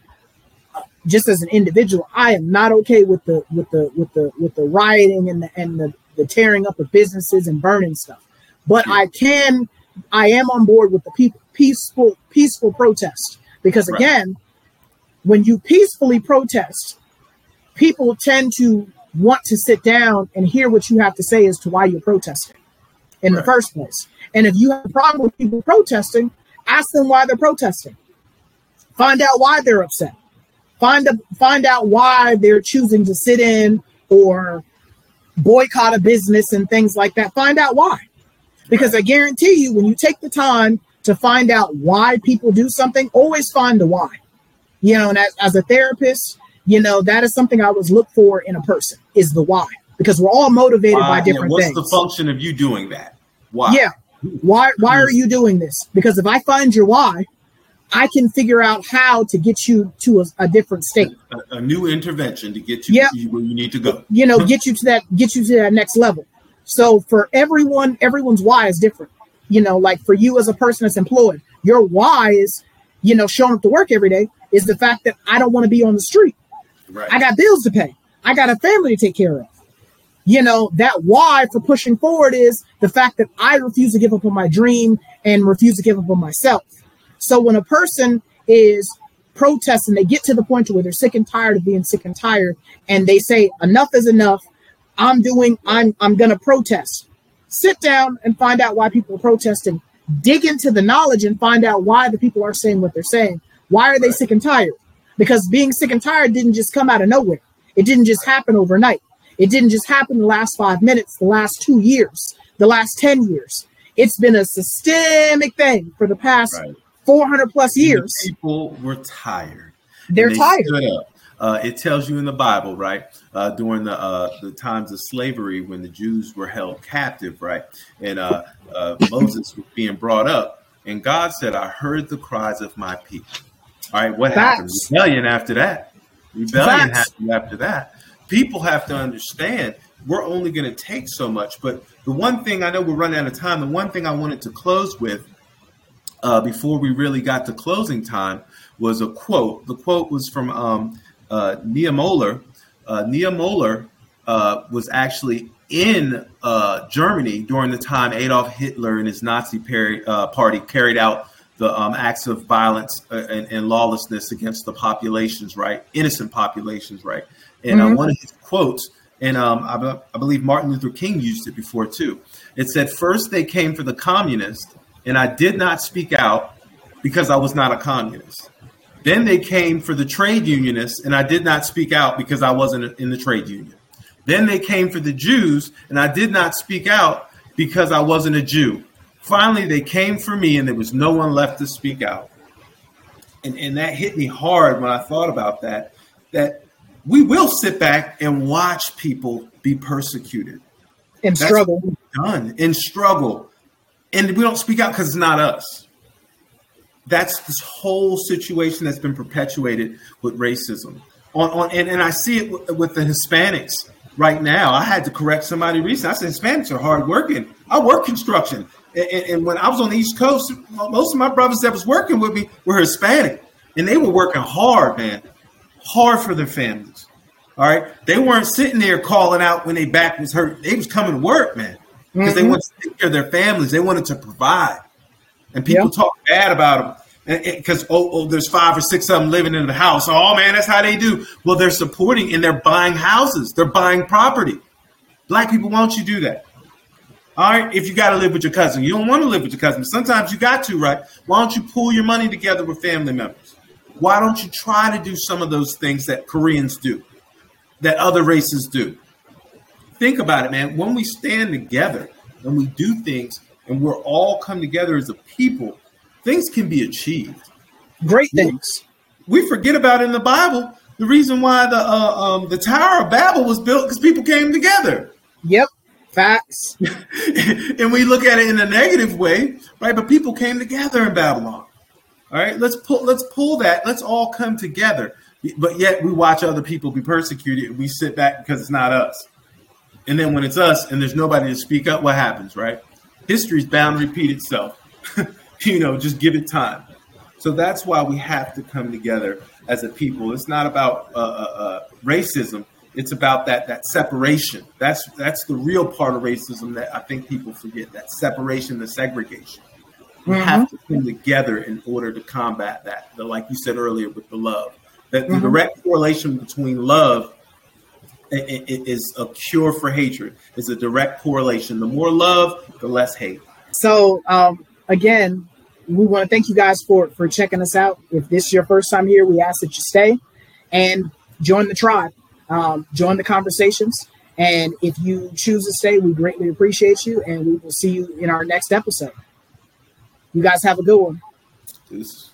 just as an individual, I am not okay with the with the with the with the rioting and the and the, the tearing up of businesses and burning stuff. But I can I am on board with the pe- peaceful peaceful protest because again, right. when you peacefully protest, people tend to want to sit down and hear what you have to say as to why you're protesting in right. the first place. And if you have a problem with people protesting, ask them why they're protesting. Find out why they're upset. Find a, find out why they're choosing to sit in or boycott a business and things like that. Find out why. Because I guarantee you, when you take the time to find out why people do something, always find the why. You know, and as, as a therapist, you know, that is something I always look for in a person is the why. Because we're all motivated by different what's things. What's the function of you doing that? Why? Yeah. Why why are you doing this? Because if I find your why, I can figure out how to get you to a, a different state. A, a, new intervention to get you, yep. where you need to go. You know, *laughs* get you to that get you to that next level. So for everyone, everyone's why is different. You know, like for you as a person that's employed, your why is, you know, showing up to work every day is the fact that I don't want to be on the street. Right. I got bills to pay. I got a family to take care of. You know, that why for pushing forward is the fact that I refuse to give up on my dream and refuse to give up on myself. So when a person is protesting, they get to the point where they're sick and tired of being sick and tired, and they say, enough is enough. I'm doing, I'm I'm gonna protest. Sit down and find out why people are protesting. Dig into the knowledge and find out why the people are saying what they're saying. Why are they sick and tired? Because being sick and tired didn't just come out of nowhere. It didn't just happen overnight. It didn't just happen the last five minutes, the last two years, the last 10 years. It's been a systemic thing for the past right. 400 plus years. people were tired. They're they tired. Uh, it tells you in the Bible, right? Uh, during the uh, the times of slavery, when the Jews were held captive, right, and uh, uh, Moses was being brought up, and God said, "I heard the cries of my people." All right, what Facts. happened? Rebellion after that. Rebellion Facts. happened after that. People have to understand we're only going to take so much. But the one thing I know we're running out of time. The one thing I wanted to close with uh, before we really got to closing time was a quote. The quote was from um, uh, Niemöller. Uh, Niemöller uh, was actually in uh, Germany during the time Adolf Hitler and his Nazi peri- uh, party carried out the um, acts of violence and, and, lawlessness against the populations, right? Innocent populations, right? And mm-hmm. one of his quotes, and um, I, I believe Martin Luther King used it before too. It said, First they came for the communists and I did not speak out because I was not a communist. Then they came for the trade unionists, and I did not speak out because I wasn't in the trade union. Then they came for the Jews, and I did not speak out because I wasn't a Jew. Finally, they came for me, and there was no one left to speak out. And, and that hit me hard when I thought about that, that we will sit back and watch people be persecuted. And struggle. Done. And struggle and we don't speak out because it's not us. That's this whole situation that's been perpetuated with racism. On, on and, and I see it w- with the Hispanics right now. I had to correct somebody recently. I said Hispanics are hardworking. I work construction, and, and, when I was on the East Coast, most of my brothers that was working with me were Hispanic, and they were working hard, man, hard for their families. All right, they weren't sitting there calling out when their back was hurt. They was coming to work, man because mm-hmm. they wanted to take care of their families. They wanted to provide, and people yep. talk bad about them because oh, oh, there's five or six of them living in the house. Oh man, that's how they do. Well, they're supporting and they're buying houses. They're buying property. Black people, why don't you do that? All right, if you got to live with your cousin, you don't want to live with your cousin. Sometimes you got to, right? Why don't you pull your money together with family members? Why don't you try to do some of those things that Koreans do, that other races do? Think about it, man. When we stand together and we do things and we're all come together as a people, things can be achieved. Great things. We forget about in the Bible the reason why the uh, um, the Tower of Babel was built because people came together. Yep, facts. *laughs* and we look at it in a negative way, right? But people came together in Babylon. All right, let's pull let's pull that. Let's all come together. But yet we watch other people be persecuted. We sit back because it's not us. And then when it's us and there's nobody to speak up, what happens, right? History's bound to repeat itself. *laughs* you know, just give it time. So that's why we have to come together. as a people. It's not about uh, uh, uh, racism. It's about that that separation. That's that's the real part of racism that I think people forget. That separation, the segregation. We mm-hmm. have to come together in order to combat that. The, like you said earlier with the love, that the mm-hmm. direct correlation between love is a cure for hatred. It's a direct correlation. The more love, the less hate. So um, again, we want to thank you guys for for checking us out. If this is your first time here, we ask that you stay and join the tribe, um, join the conversations. And if you choose to stay, we greatly appreciate you, and we will see you in our next episode. You guys have a good one. Peace.